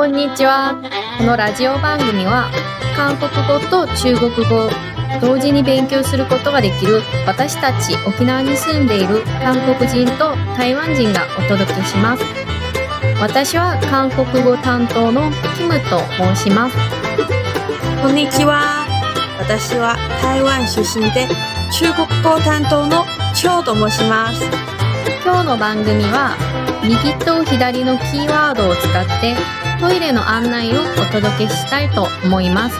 こんにちは。このラジオ番組は、韓国語と中国語を同時に勉強することができる私たち沖縄に住んでいる韓国人と台湾人がお届けします。私は韓国語担当のキムと申します。こんにちは。私は台湾出身で中国語担当の張と申します。今日の番組は右と左のキーワードを使ってトイレの案内をお届けしたいと思います。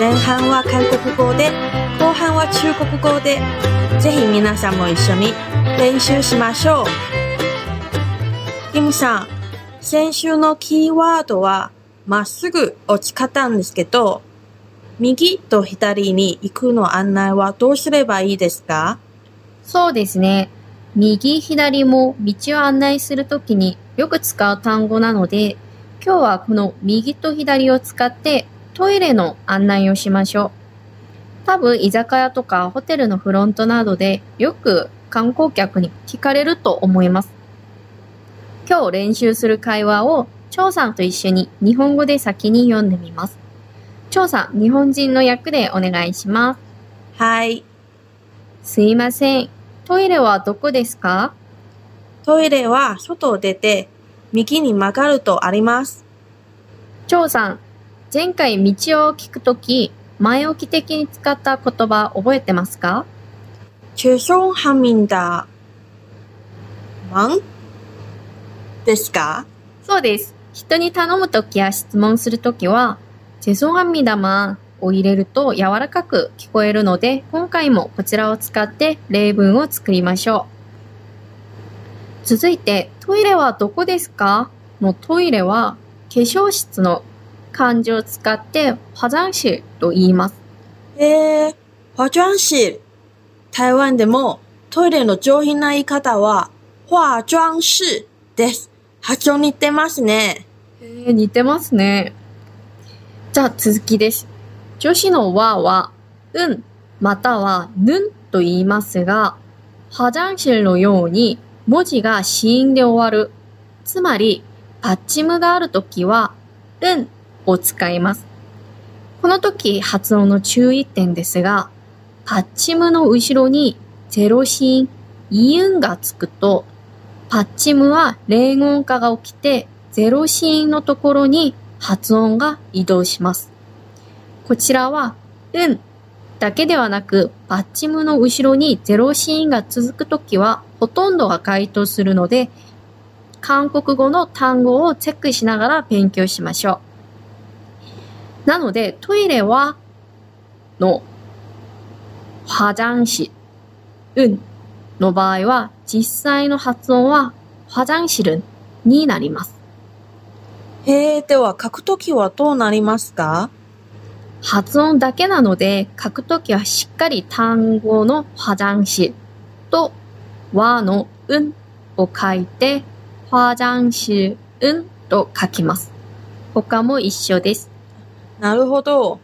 前半は韓国語で、後半は中国語で、ぜひ皆さんも一緒に練習しましょう。キムさん、先週のキーワードはまっすぐを使ったんですけど、右と左に行くの案内はどうすればいいですか？そうですね。右左も道を案内するときによく使う単語なので、今日はこの右と左を使ってトイレの案内をしましょう。多分居酒屋とかホテルのフロントなどでよく観光客に聞かれると思います。今日練習する会話を張さんと一緒に日本語で先に読んでみます。張さん、日本人の役でお願いします。はい。すいません。トイレはどこですか？トイレは外を出て、右に曲がるとあります。張さん、前回道を聞くとき、前置き的に使った言葉覚えてますか 죄송합니다. 망? ですかそうです。人に頼むときや質問するときは、죄송합니다만を入れると柔らかく聞こえるので、今回もこちらを使って例文を作りましょう。続いて、 トイレはどこですかのトイレは化粧室の漢字を使って화장실と言います。えー、化妆室。台湾でもトイレの上品な言い方は、化妆室です。発音似てますね。えー、似てますね。じゃあ続きです。女子の和は、うん、またはぬんと言いますが、화장실のように 文字が子音で終わる。つまり、パッチムがあるときは、うんを使います。この時発音の注意点ですが、パッチムの後ろにゼロ子音、イウンがつくと、パッチムは連音化が起きて、ゼロ子音のところに発音が移動します。こちらは、うんだけではなく、パッチムの後ろにゼロ子音が続くときは、ほとんどが該当するので、韓国語の単語をチェックしながら勉強しましょう。なので、トイレは、の、화장실、うんの場合は、実際の発音は、화장실은になります。へえ、では書くときはどうなりますか発音だけなので、書くときはしっかり単語の화장실と 和のうんを書いて、화장실은と書きます。他も一緒です。なるほど。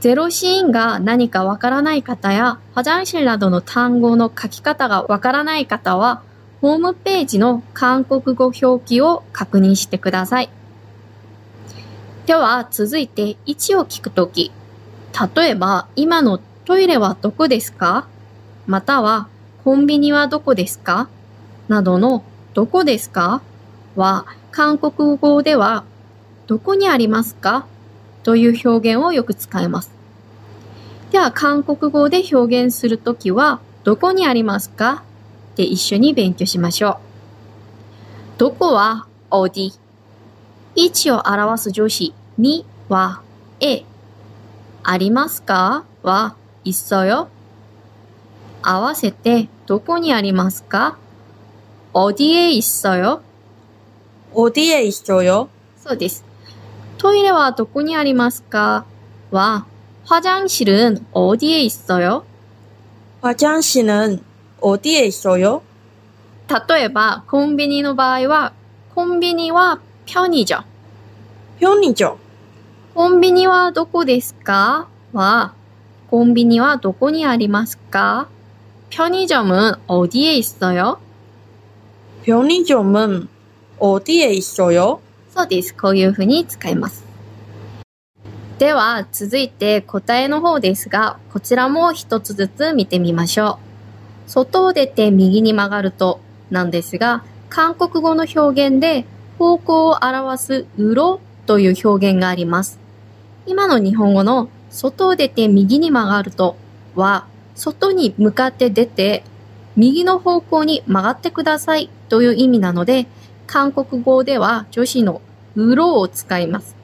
ゼロシーンが何かわからない方や、화장실などの単語の書き方がわからない方は、ホームページの韓国語表記を確認してください。では、続いて位置を聞くとき。例えば、今のトイレはどこですかまたは、 コンビニはどこですか？などの、どこですか？は、韓国語では、どこにありますか？という表現をよく使います。では、韓国語で表現するときは、どこにありますか？で一緒に勉強しましょう。どこは、おり。位置を表す助詞には、え。ありますか？は、いっそよ。合わせて、どこにありますか어디에있어요 おディエ一緒よ。そうです。トイレはどこにありますかは、화장실은 어디에 있어요? 화장실은 어디에 있어요? 例えば、コンビニの場合は、コンビニは편의점。 편의점。 コンビニはどこですかは、コンビニはどこにありますか 편의점은 어디에 있어요? 편의점은 어디에 있어요? そうです。こういう風に使います。では、続いて答えの方ですが、こちらも一つずつ見てみましょう。外を出て右に曲がるとなんですが、韓国語の表現で方向を表すうろという表現があります。今の日本語の外を出て右に曲がるとは、 外に向かって出て、右の方向に曲がってくださいという意味なので、韓国語では助詞のうろを使います。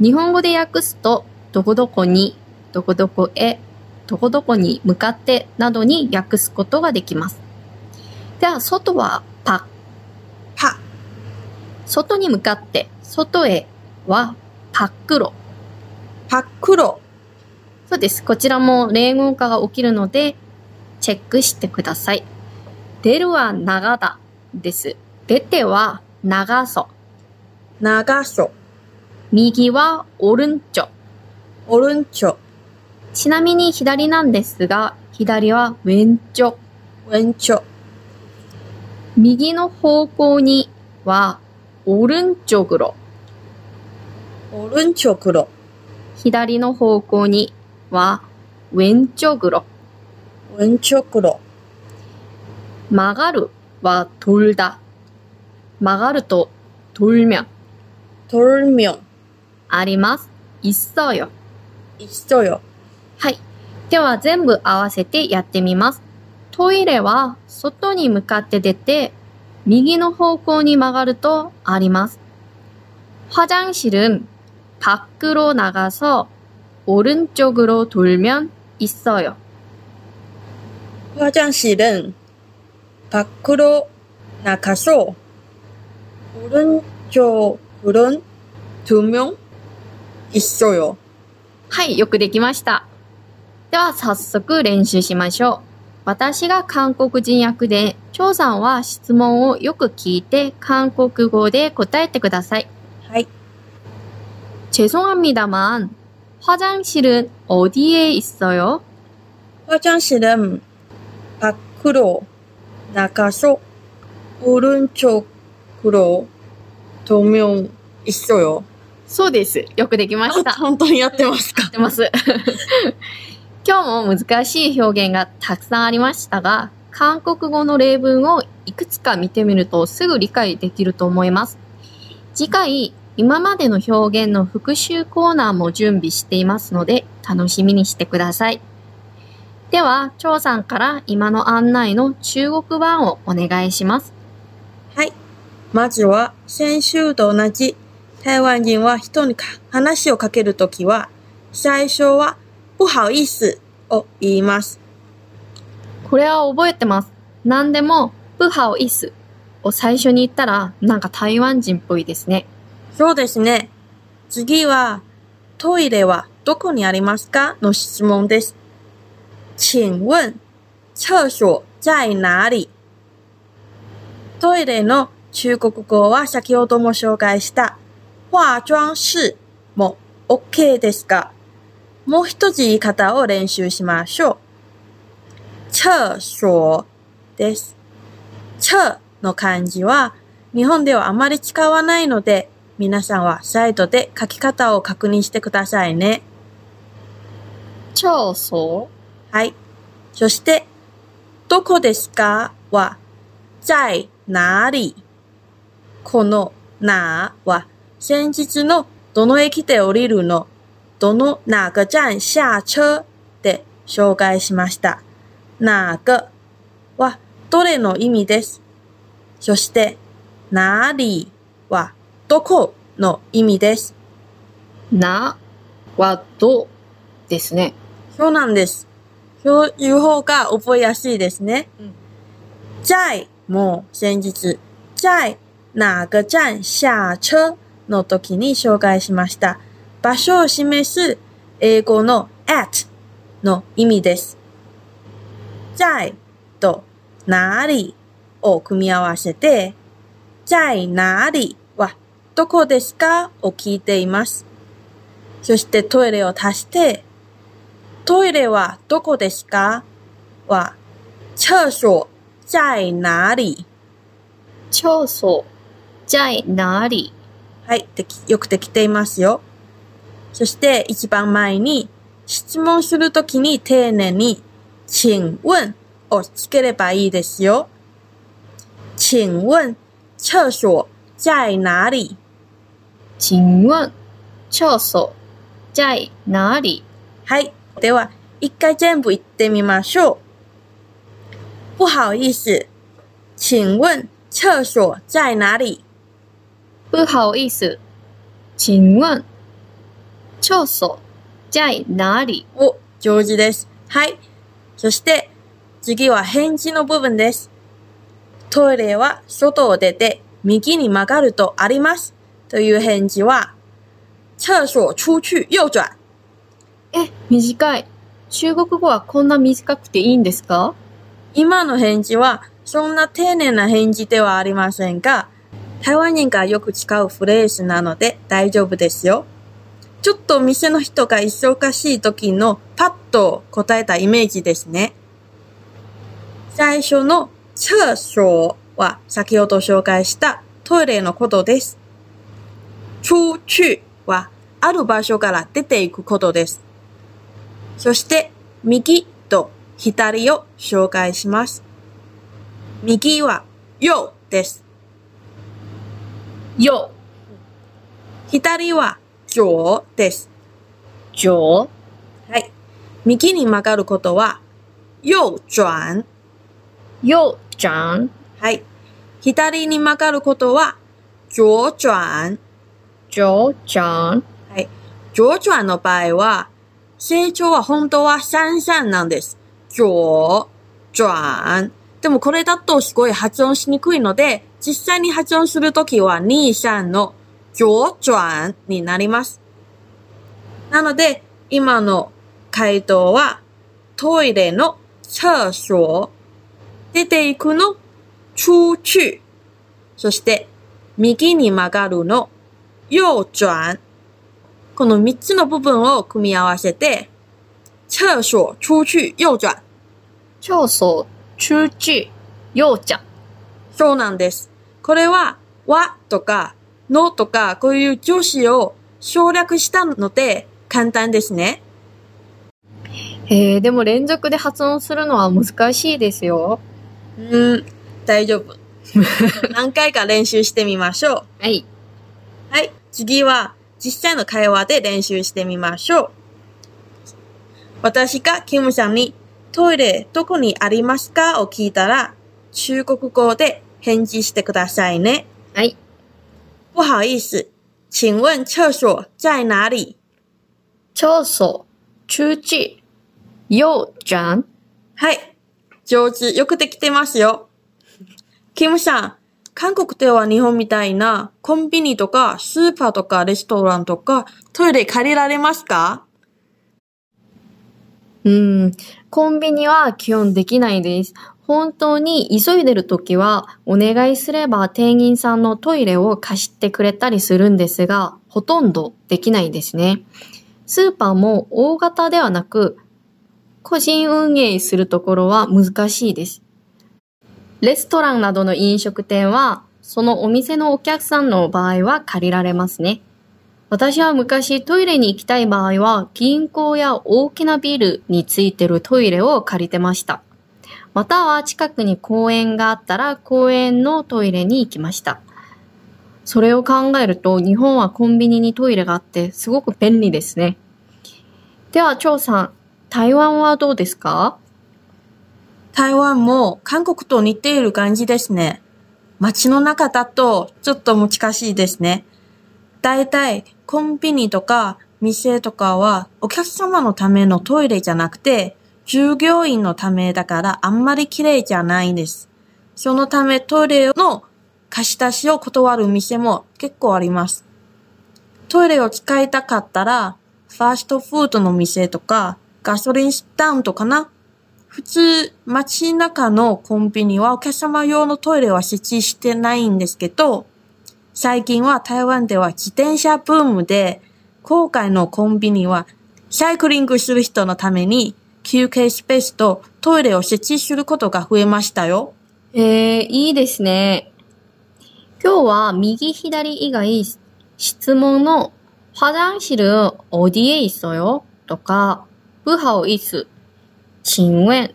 日本語で訳すと、どこどこに、どこどこへ、どこどこに向かってなどに訳すことができます。では、外はパ、パ、外に向かって、外へはパックロ。パックロ。そうです。こちらも例文化が起きるので、チェックしてください。出るは長だです。出ては長そ。長そ。右はオルンチョ。オルンチョ。ちなみに左なんですが、左はウェンチョ。ウェンチョ。右の方向にはオルンチョグロ。オルンチョクロ。左の方向にはウェンチョグロ。ウェンチョクロ。曲がるは돌다。曲がると돌면 돌면。あります。있어요。 있어 요。 はい。では全部合わせてやってみます。トイレは外に向かって出て、右の方向に曲がるとあります。화장실은 밖으로 나가서 오른쪽으로 돌면 있어요. 화장실은 밖으로 나가서 오른쪽으로 두 명 있어요. はい、よくできました。では早速練習しましょう。私が韓国人役で、張さんは質問をよく聞いて韓国語で答えてください。はい。 죄송합니다만 화장실은 어디에 있어요? 화장실은 밖으로 나가서 오른쪽으로 두 명 있어요. そうです。よくできました。本当にやってますかってます。今日も難しい表現がたくさんありましたが、韓国語の例文をいくつか見てみるとすぐ理解できると思います。次回、 今までの表現の復習コーナーも準備していますので、楽しみにしてください。では、張さんから今の案内の中国版をお願いします。はい。まずは、先週と同じ、台湾人は人にか話をかけるときは、最初は、不好意思を言います。これは覚えてます。何でも、不好意思を最初に言ったら、なんか台湾人っぽいですね。そうですね。次は、トイレはどこにありますか？の質問です。请問、廁所在哪里？トイレの中国語は先ほども紹介した、化妆室も OK ですか？もう一つ言い方を練習しましょう。厕所です。厕の漢字は日本ではあまり使わないので、皆さんはサイトで書き方を確認してくださいね。超所はい。そして、どこですか？は、在哪里このなは、先日のどの駅で降りるの、どの哪个站下車？で紹介しました。哪个は、どれの意味です？そして、哪里は、どこの意味です。なはどですね。そうなんです。そういう方が覚えやすいですね。うん在も先日、在哪个站下車の時に紹介しました。場所を示す英語の at の意味です。在と哪里を組み合わせて、在哪里はどこですか？を聞いています。そしてトイレを足して、トイレはどこですか？は、厕所在哪里？超所在哪里？はい、できよくできていますよ。そして一番前に質問するときに丁寧に请問をつければいいですよ。请問、厕所在哪里？请問、厕所在哪里はい。では、一回全部言ってみましょう。不好意思，请问厕所在哪里？不好意思。请問、厕所在哪里？お、上手です。はい。そして、次は返事の部分です。トイレは外を出て右に曲がるとあります。という返事は、厕所出去右转。え、短い。中国語はこんな短くていいんですか？今の返事は、そんな丁寧な返事ではありませんが、台湾人がよく使うフレーズなので大丈夫ですよ。ちょっと店の人が忙しい時のパッと答えたイメージですね。最初の厕所は先ほど紹介したトイレのことです。出去はある場所から出ていくことです。そして右と左を紹介します。右は右です。よ、左は左です。上、はい。右に曲がることは右转。右转、はい。左に曲がることは左转。左转。はい。左转の場合は、成長は本当は三三なんです。左转。でもこれだとすごい発音しにくいので、実際に発音するときは2、3の左转になります。なので、今の回答は、トイレの厕所、出ていくの出去、そして右に曲がるの右转。この3つの部分を組み合わせて、厕所出去右转。厕所、出去、右转。そうなんです。これは、わとか、のとか、こういう助詞を省略したので簡単ですね。えー、でも連続で発音するのは難しいですよ。うーん、大丈夫。何回か練習してみましょう。はい。はい。次は、実際の会話で練習してみましょう。私がキムさんに、トイレどこにありますかを聞いたら、中国語で返事してくださいね。はい。不好意思，请问厕所在哪里？厕所、出去、右转。はい。上手。よくできてますよ。キムさん、韓国では日本みたいなコンビニとかスーパーとかレストランとかトイレ借りられますか？うん。コンビニは基本できないです。本当に急いでるときはお願いすれば店員さんのトイレを貸してくれたりするんですが、ほとんどできないですね。スーパーも大型ではなく、個人運営するところは難しいです。レストランなどの飲食店は、そのお店のお客さんの場合は借りられますね。私は昔トイレに行きたい場合は銀行や大きなビルについてるトイレを借りてました。または近くに公園があったら公園のトイレに行きました。それを考えると日本はコンビニにトイレがあってすごく便利ですね。では、張さん、台湾はどうですか？台湾も韓国と似ている感じですね。街の中だとちょっと難しいですね。だいたいコンビニとか店とかはお客様のためのトイレじゃなくて従業員のためだからあんまり綺麗じゃないんです。そのためトイレの貸し出しを断る店も結構あります。トイレを使いたかったらファーストフードの店とかガソリンスタンドかな普通、街中のコンビニはお客様用のトイレは設置してないんですけど、最近は台湾では自転車ブームで、郊外のコンビニはサイクリングする人のために休憩スペースとトイレを設置することが増えましたよ。えー、いいですね。今日は右左以外 質問の화장실은어디에있어요とか、不好意思、 请問、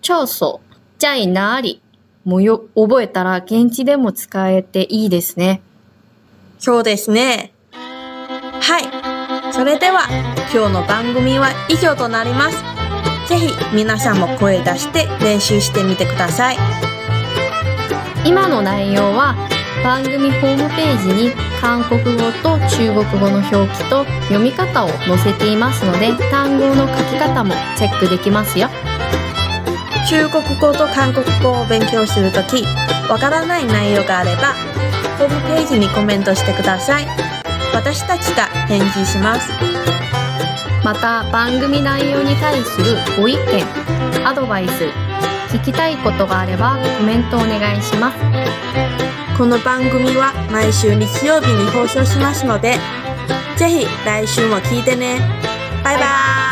厕所、在哪里もよ、覚えたら現地でも使えていいですね。そうですね。はい。それでは、今日の番組は以上となります。ぜひ皆さんも声出して練習してみてください。今の内容は番組ホームページに韓国語と中国語の表記と読み方を載せていますので単語の書き方もチェックできますよ。中国語と韓国語を勉強するとき、わからない内容があれば、ホームページにコメントしてください。私たちが返事します。また番組内容に対するご意見、アドバイス、聞きたいことがあればコメントお願いします。この番組は毎週日曜日に放送しますので、ぜひ来週も聞いてね。バイバーイ